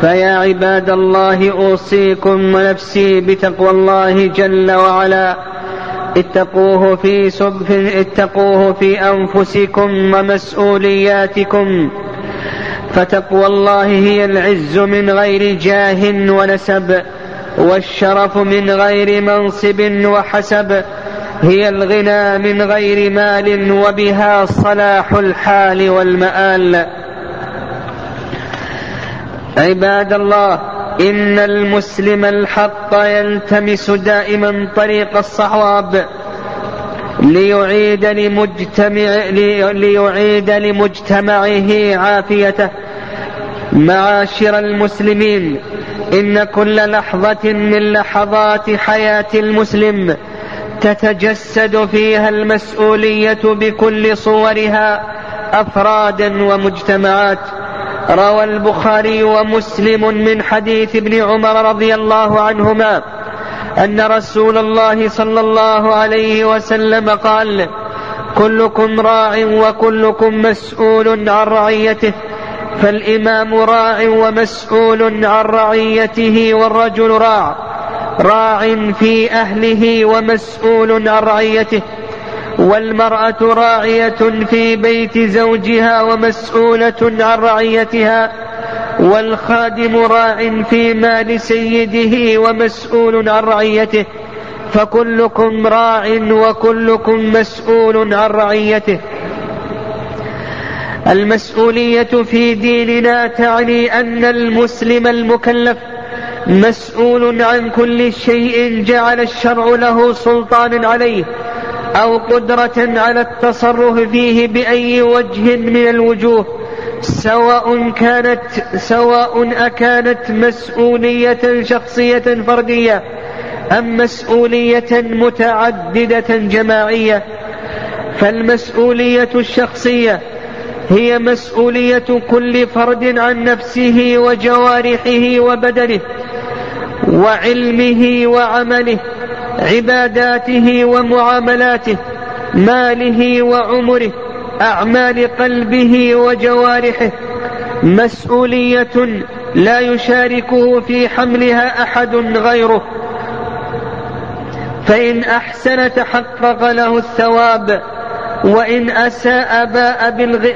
فيا عباد الله أوصيكم ونفسي بتقوى الله جل وعلا. اتقوه في سبح اتقوه في أنفسكم ومسؤولياتكم. فتقوى الله هي العز من غير جاه ونسب والشرف من غير منصب وحسب. هي الغنى من غير مال وبها صلاح الحال والمآل. عباد الله إن المسلم الحق يلتمس دائما طريق الصواب ليعيد لمجتمع ليعيد لمجتمعه عافيته. معاشر المسلمين إن كل لحظة من لحظات حياة المسلم تتجسد فيها المسؤولية بكل صورها أفرادا ومجتمعات. روى البخاري ومسلم من حديث ابن عمر رضي الله عنهما أن رسول الله صلى الله عليه وسلم قال كلكم راع وكلكم مسؤول عن رعيته فالإمام راع ومسؤول عن رعيته والرجل راع راع في أهله ومسؤول عن رعيته. والمرأة راعية في بيت زوجها ومسؤولة عن رعيتها والخادم راع في مال سيده ومسؤول عن رعيته فكلكم راع وكلكم مسؤول عن رعيته. المسؤولية في ديننا تعني أن المسلم المكلف مسؤول عن كل شيء جعل الشرع له سلطانا عليه. أو قدرة على التصرف فيه بأي وجه من الوجوه سواء كانت سواء أكانت مسؤولية شخصية فردية أم مسؤولية متعددة جماعية. فالمسؤولية الشخصية هي مسؤولية كل فرد عن نفسه وجوارحه وبدنه وعلمه وعمله. عباداته ومعاملاته ماله وعمره أعمال قلبه وجوارحه. مسؤولية لا يشاركه في حملها أحد غيره. فإن أحسن تحقق له الثواب وإن أساء باء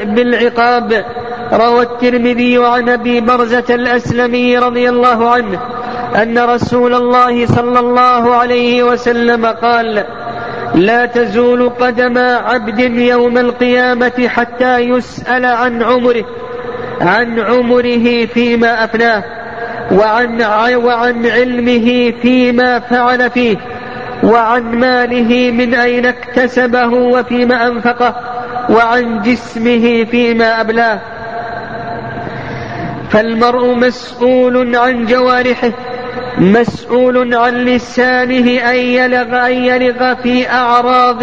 بالعقاب. روى الترمذي عن أبي برزة الأسلمي رضي الله عنه أن رسول الله صلى الله عليه وسلم قال لا تزول قدم عبد يوم القيامة حتى يسأل عن عمره عن عمره فيما أفناه وعن وعن علمه فيما فعل فيه وعن ماله من أين اكتسبه وفيما أنفقه وعن جسمه فيما أبلاه. فالمرء مسؤول عن جوارحه مسؤول عن لسانه أن يلغ, أن يلغ في أعراض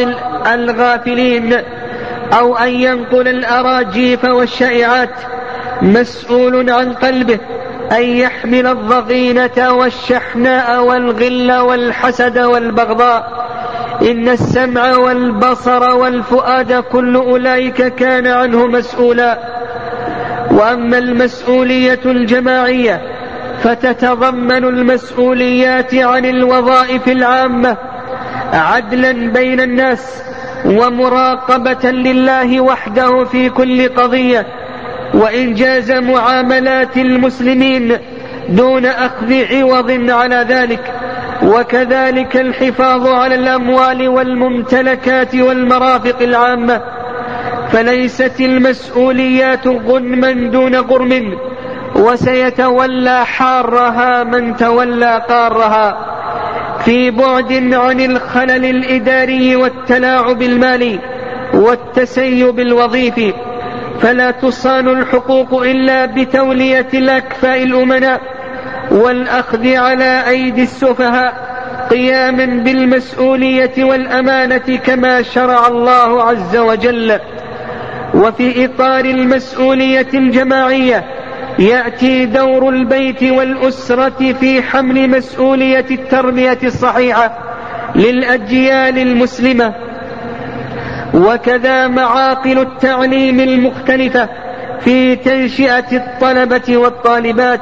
الغافلين أو أن ينقل الأراجيف والشائعات. مسؤول عن قلبه أن يحمل الضغينة والشحناء والغل والحسد والبغضاء. إن السمع والبصر والفؤاد كل أولئك كان عنه مسؤولا. وأما المسؤولية الجماعية فتتضمن المسؤوليات عن الوظائف العامة عدلا بين الناس ومراقبة لله وحده في كل قضية وإنجاز معاملات المسلمين دون أخذ عوض على ذلك. وكذلك الحفاظ على الأموال والممتلكات والمرافق العامة. فليست المسؤوليات غنما غرم غرم. وسيتولى حارها من تولى قارها. في بعد عن الخلل الإداري والتلاعب المالي والتسيب الوظيفي فلا تصان الحقوق إلا بتولية الأكفاء الأمناء والأخذ على أيدي السفهاء قياما بالمسؤولية والأمانة كما شرع الله عز وجل. وفي إطار المسؤولية الجماعية يأتي دور البيت والأسرة في حمل مسؤولية التربية الصحيحة للأجيال المسلمة. وكذا معاقل التعليم المختلفة في تنشئة الطلبة والطالبات.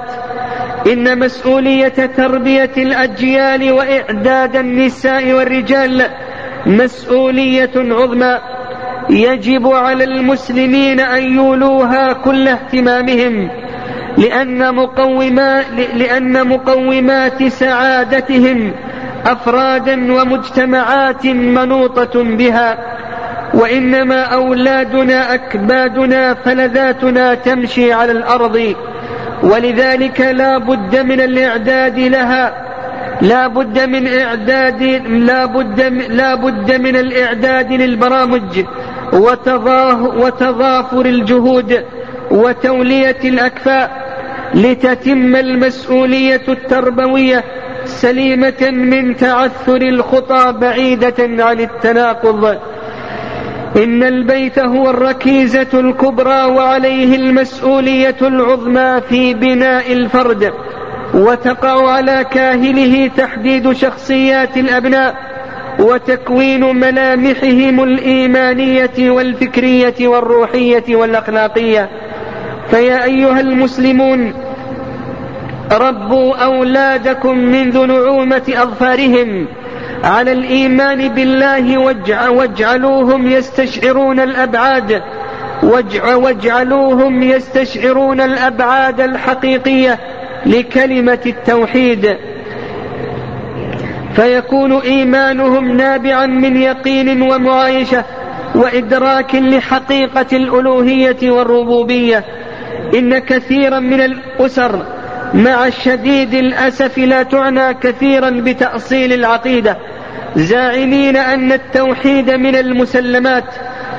إن مسؤولية تربية الأجيال وإعداد النساء والرجال مسؤولية عظمى. يجب على المسلمين أن يولوها كل اهتمامهم. لأن مقومات, لأن مقومات سعادتهم أفرادا ومجتمعات منوطة بها وإنما أولادنا أكبادنا فلذاتنا تمشي على الأرض ولذلك لا بد من الإعداد لها لا بد من إعداد لا بد لا بد من الإعداد للبرامج وتضافر الجهود وتولية الأكفاء. لتتم المسؤولية التربوية سليمة من تعثر الخطى بعيدة عن التناقض. إن البيت هو الركيزة الكبرى وعليه المسؤولية العظمى في بناء الفرد وتقع على كاهله تحديد شخصيات الأبناء وتكوين ملامحهم الإيمانية والفكرية والروحية والأخلاقية. فيا أيها المسلمون ربوا أولادكم منذ نعومة أظفارهم على الإيمان بالله واجعلوهم يستشعرون الأبعاد واجعلوهم يستشعرون الأبعاد الحقيقية لكلمة التوحيد. فيكون إيمانهم نابعا من يقين ومعايشة وإدراك لحقيقة الألوهية والربوبية. إن كثيرا من الأسر مع شديد الأسف لا تعنى كثيرا بتأصيل العقيدة. زاعمين أن التوحيد من المسلمات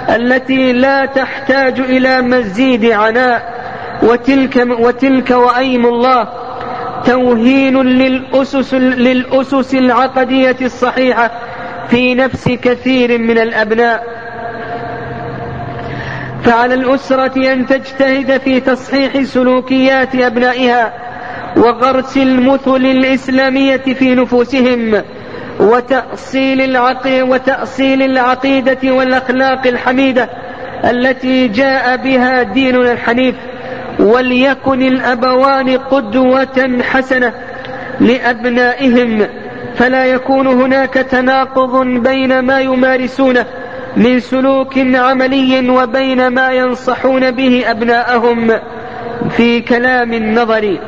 التي لا تحتاج إلى مزيد عناء. وتلك, وتلك وأيم الله. توهين للأسس, للأسس العقدية الصحيحة في نفس كثير من الأبناء. فعلى الأسرة أن تجتهد في تصحيح سلوكيات أبنائها. وغرس المثل الإسلامية في نفوسهم وتأصيل العقيدة, وتأصيل العقيدة والأخلاق الحميدة التي جاء بها ديننا الحنيف وليكن الأبوان قدوة حسنة لأبنائهم فلا يكون هناك تناقض بين ما يمارسونه من سلوك عملي وبين ما ينصحون به أبناءهم في كلام النظر.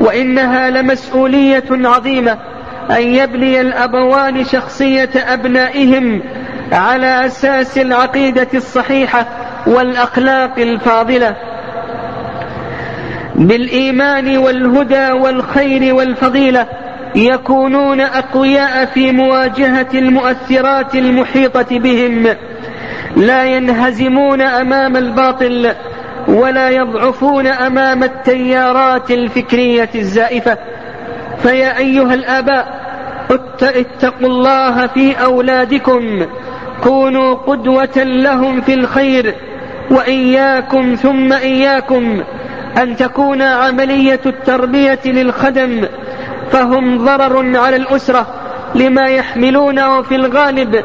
وإنها لمسؤولية عظيمة أن يبني الأبوان شخصية أبنائهم على أساس العقيدة الصحيحة والأخلاق الفاضلة. بالإيمان والهدى والخير والفضيلة يكونون أقوياء في مواجهة المؤثرات المحيطة بهم. لا ينهزمون أمام الباطل. ولا يضعفون أمام التيارات الفكرية الزائفة. فيا أيها الآباء اتقوا الله في أولادكم. كونوا قدوة لهم في الخير. وإياكم ثم إياكم أن تكون عملية التربية للخدم. فهم ضرر على الأسرة لما يحملونه في الغالب.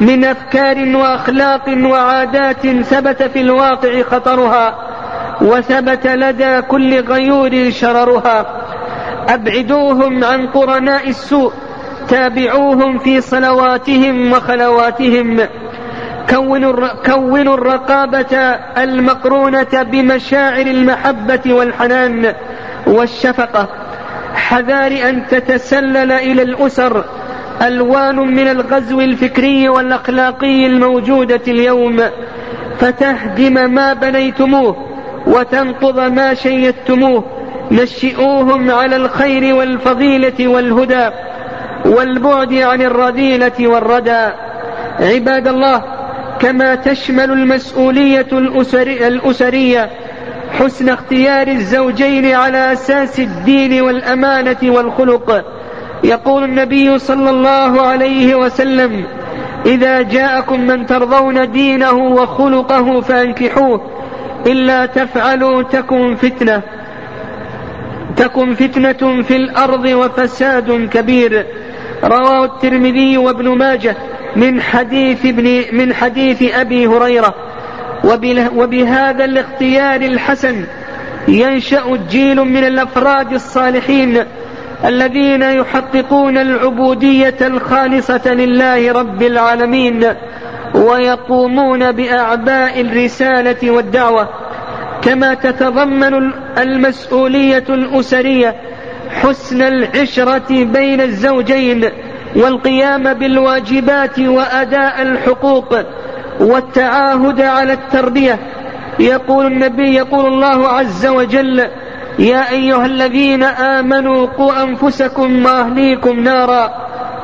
من أفكار وأخلاق وعادات ثبت في الواقع خطرها وثبت لدى كل غيور شررها. أبعدوهم عن قرناء السوء تابعوهم في صلواتهم وخلواتهم. كونوا كونوا الرقابة المقرونة بمشاعر المحبة والحنان والشفقة. حذار أن تتسلل إلى الأسر ألوان من الغزو الفكري والأخلاقي الموجودة اليوم. فتهدم ما بنيتموه وتنقض ما شيدتموه. نشئوهم على الخير والفضيلة والهدى والبعد عن الرذيلة والردى. عباد الله كما تشمل المسؤولية الأسري الأسرية حسن اختيار الزوجين على أساس الدين والأمانة والخلق. يقول النبي صلى الله عليه وسلم إذا جاءكم من ترضون دينه وخلقه فأنكحوه إلا تفعلوا تكن فتنة تكن فتنة في الأرض وفساد كبير. رواه الترمذي وابن ماجه من حديث ابن من حديث أبي هريرة وبهذا الاختيار الحسن ينشأ جيل من الأفراد الصالحين الذين يحققون العبودية الخالصة لله رب العالمين ويقومون بأعباء الرسالة والدعوة. كما تتضمن المسؤولية الأسرية حسن العشرة بين الزوجين والقيام بالواجبات وأداء الحقوق والتعاهد على التربية. يقول النبي يقول الله عز وجل يا أيها الذين آمنوا قوا أنفسكم وأهليكم نارا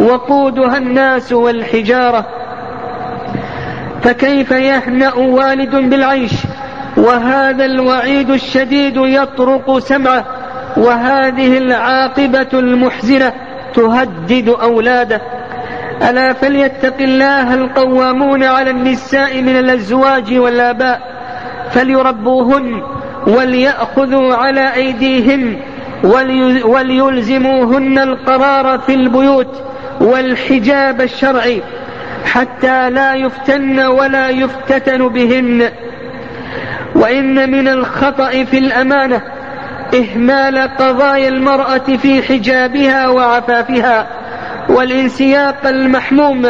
وقودها الناس والحجارة فكيف يهنأ والد بالعيش وهذا الوعيد الشديد يطرق سمعه وهذه العاقبة المحزنة تهدد أولاده ألا فليتق الله القوامون على النساء من الأزواج والآباء فليربوهن وليأخذوا على أيديهن وليلزموهن القرار في البيوت والحجاب الشرعي حتى لا يفتن ولا يفتتن بهن. وإن من الخطأ في الأمانة إهمال قضايا المرأة في حجابها وعفافها والانسياق المحموم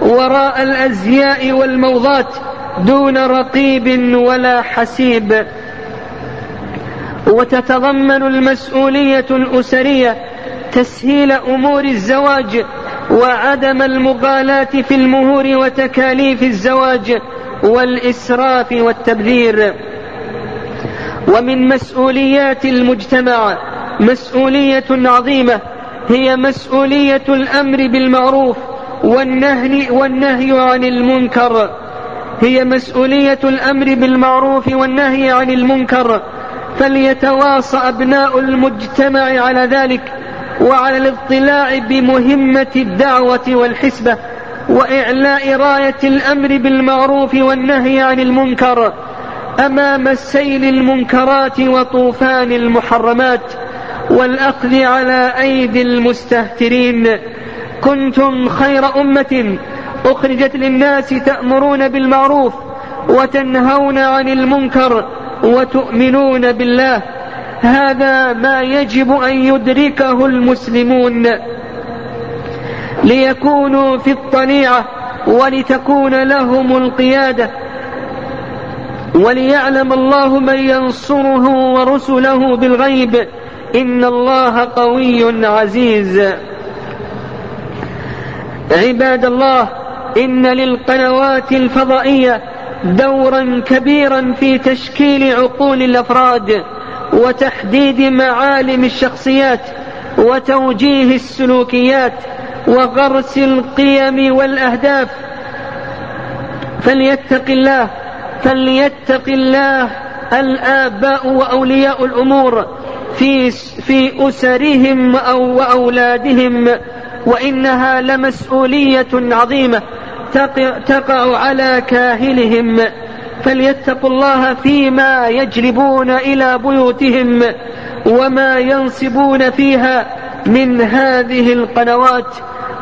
وراء الأزياء والموضات دون رقيب ولا حسيب. وتتضمن المسؤولية الأسرية تسهيل أمور الزواج وعدم المغالاة في المهور وتكاليف الزواج والإسراف والتبذير. ومن مسؤوليات المجتمع مسؤولية عظيمة هي مسؤولية الأمر بالمعروف والنهي والنهي عن المنكر. هي مسؤولية الأمر بالمعروف والنهي عن المنكر. فليتواصى أبناء المجتمع على ذلك وعلى الاطلاع بمهمة الدعوة والحسبة وإعلاء راية الأمر بالمعروف والنهي عن المنكر أمام سيل المنكرات وطوفان المحرمات والأخذ على أيدي المستهترين. كنتم خير أمة أخرجت للناس تأمرون بالمعروف وتنهون عن المنكر. وتؤمنون بالله. هذا ما يجب أن يدركه المسلمون. ليكونوا في الطليعة ولتكون لهم القيادة. وليعلم الله من ينصره ورسله بالغيب. إن الله قوي عزيز. عباد الله إن للقنوات الفضائية دورا كبيرا في تشكيل عقول الأفراد وتحديد معالم الشخصيات وتوجيه السلوكيات وغرس القيم والأهداف. فليتق الله فليتق الله الآباء وأولياء الأمور في في أسرهم أو وأولادهم وإنها لمسؤولية عظيمة. تقع على كاهلهم فليتقوا الله فيما يجلبون إلى بيوتهم وما ينصبون فيها من هذه القنوات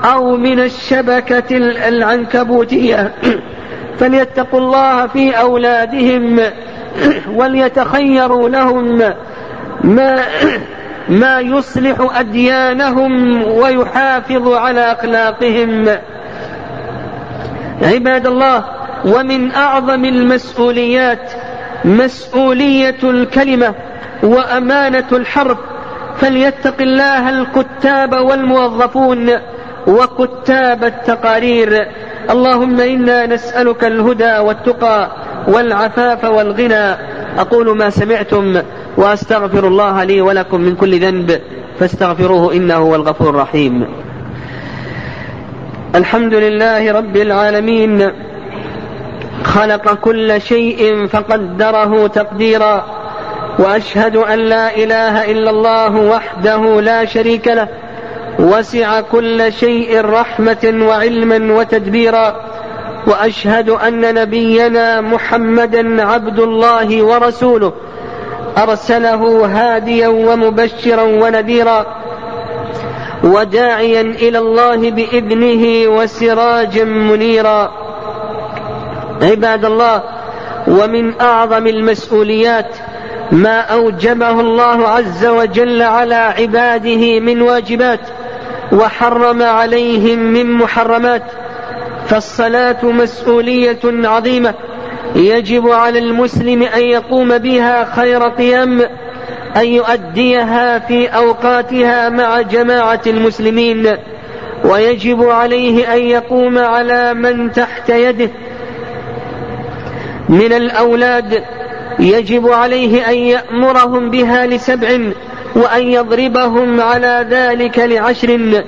أو من الشبكة العنكبوتية. فليتقوا الله في أولادهم وليتخيروا لهم ما ما يصلح أديانهم ويحافظ على أخلاقهم. عباد الله ومن أعظم المسؤوليات مسؤولية الكلمة وأمانة الحرف فليتق الله الكتاب والموظفون وكتاب التقارير. اللهم إنا نسألك الهدى والتقى والعفاف والغنى. أقول ما سمعتم وأستغفر الله لي ولكم من كل ذنب. فاستغفروه إنه هو الغفور الرحيم. الحمد لله رب العالمين. خلق كل شيء فقدره تقديرا. وأشهد أن لا إله إلا الله وحده لا شريك له. وسع كل شيء رحمة وعلما وتدبيرا. وأشهد أن نبينا محمدا عبد الله ورسوله. أرسله هاديا ومبشرا ونذيرا. وداعيا إلى الله بإذنه وسراجا منيرا. عباد الله ومن أعظم المسؤوليات ما أوجبه الله عز وجل على عباده من واجبات وحرم عليهم من محرمات فالصلاة مسؤولية عظيمة يجب على المسلم أن يقوم بها خير قيام أن يؤديها في أوقاتها مع جماعة المسلمين ويجب عليه أن يقوم على من تحت يده. من الأولاد يجب عليه أن يأمرهم بها لسبع وأن يضربهم على ذلك لعشر.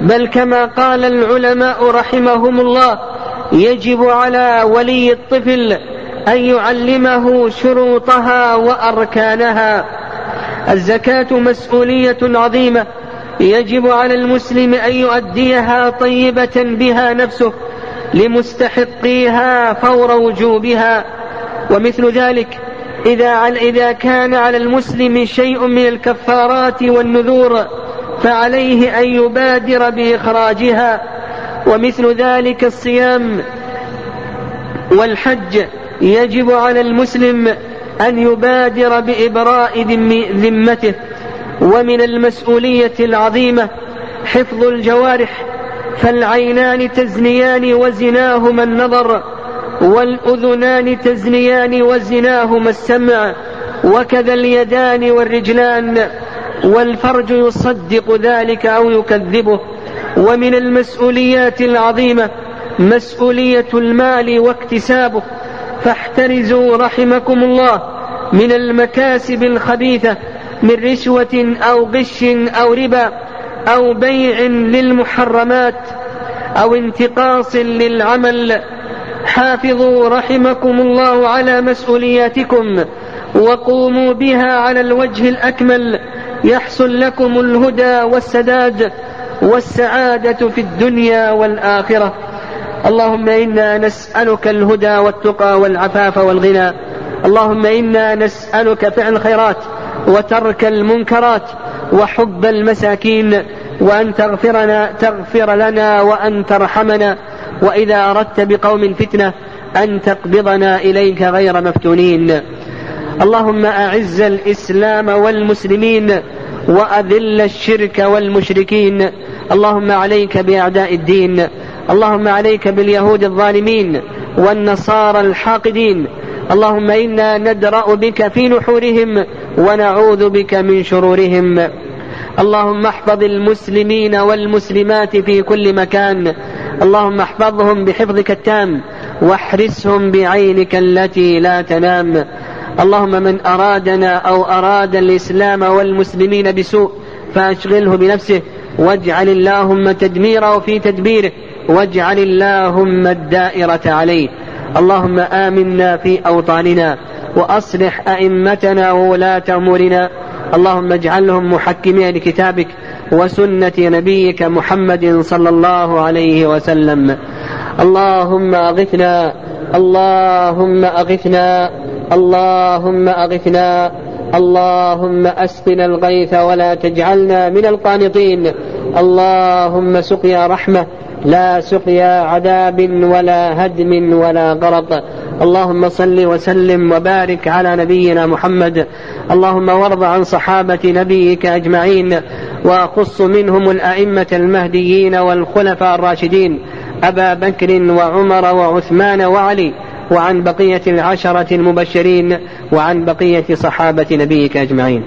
بل كما قال العلماء رحمهم الله يجب على ولي الطفل أن يعلمه شروطها وأركانها. الزكاة مسؤولية عظيمة. يجب على المسلم أن يؤديها طيبة بها نفسه لمستحقيها فور وجوبها. ومثل ذلك إذا إذا كان على المسلم شيء من الكفارات والنذور فعليه أن يبادر بإخراجها. ومثل ذلك الصيام والحج. يجب على المسلم أن يبادر بإبراء ذمته ومن المسؤولية العظيمة حفظ الجوارح فالعينان تزنيان وزناهما النظر والأذنان تزنيان وزناهما السمع وكذا اليدان والرجلان والفرج يصدق ذلك أو يكذبه. ومن المسؤوليات العظيمة مسؤولية المال واكتسابه. فاحترزوا رحمكم الله من المكاسب الخبيثة من رشوة أو غش أو ربا أو بيع للمحرمات أو انتقاص للعمل. حافظوا رحمكم الله على مسؤولياتكم وقوموا بها على الوجه الأكمل. يحصل لكم الهدى والسداد والسعادة في الدنيا والآخرة. اللهم إنا نسألك الهدى والتقى والعفاف والغنى. اللهم إنا نسألك فعل الخيرات وترك المنكرات وحب المساكين وأن تغفرنا تغفر لنا وأن ترحمنا. وإذا أردت بقوم فتنة أن تقبضنا إليك غير مفتونين. اللهم أعز الإسلام والمسلمين وأذل الشرك والمشركين. اللهم عليك بأعداء الدين. اللهم عليك باليهود الظالمين والنصارى الحاقدين. اللهم إنا ندرأ بك في نحورهم ونعوذ بك من شرورهم. اللهم احفظ المسلمين والمسلمات في كل مكان. اللهم احفظهم بحفظك التام واحرسهم بعينك التي لا تنام. اللهم من أرادنا أو أراد الإسلام والمسلمين بسوء فأشغله بنفسه واجعل اللهم تدميره في تدبيره. واجعل اللهم الدائرة عليه. اللهم آمنا في أوطاننا وأصلح أئمتنا وولاة أمورنا. اللهم اجعلهم محكمين لكتابك وسنة نبيك محمد صلى الله عليه وسلم. اللهم أغثنا اللهم أغثنا اللهم أغثنا اللهم أسقنا الغيث ولا تجعلنا من القانطين. اللهم سقيا رحمة لا سقيا عذاب ولا هدم ولا غرق. اللهم صل وسلم وبارك على نبينا محمد. اللهم وارض عن صحابة نبيك أجمعين. وأخص منهم الأئمة المهديين والخلفاء الراشدين. أبا بكر وعمر وعثمان وعلي. وعن بقية العشرة المبشرين. وعن بقية صحابة نبيك أجمعين.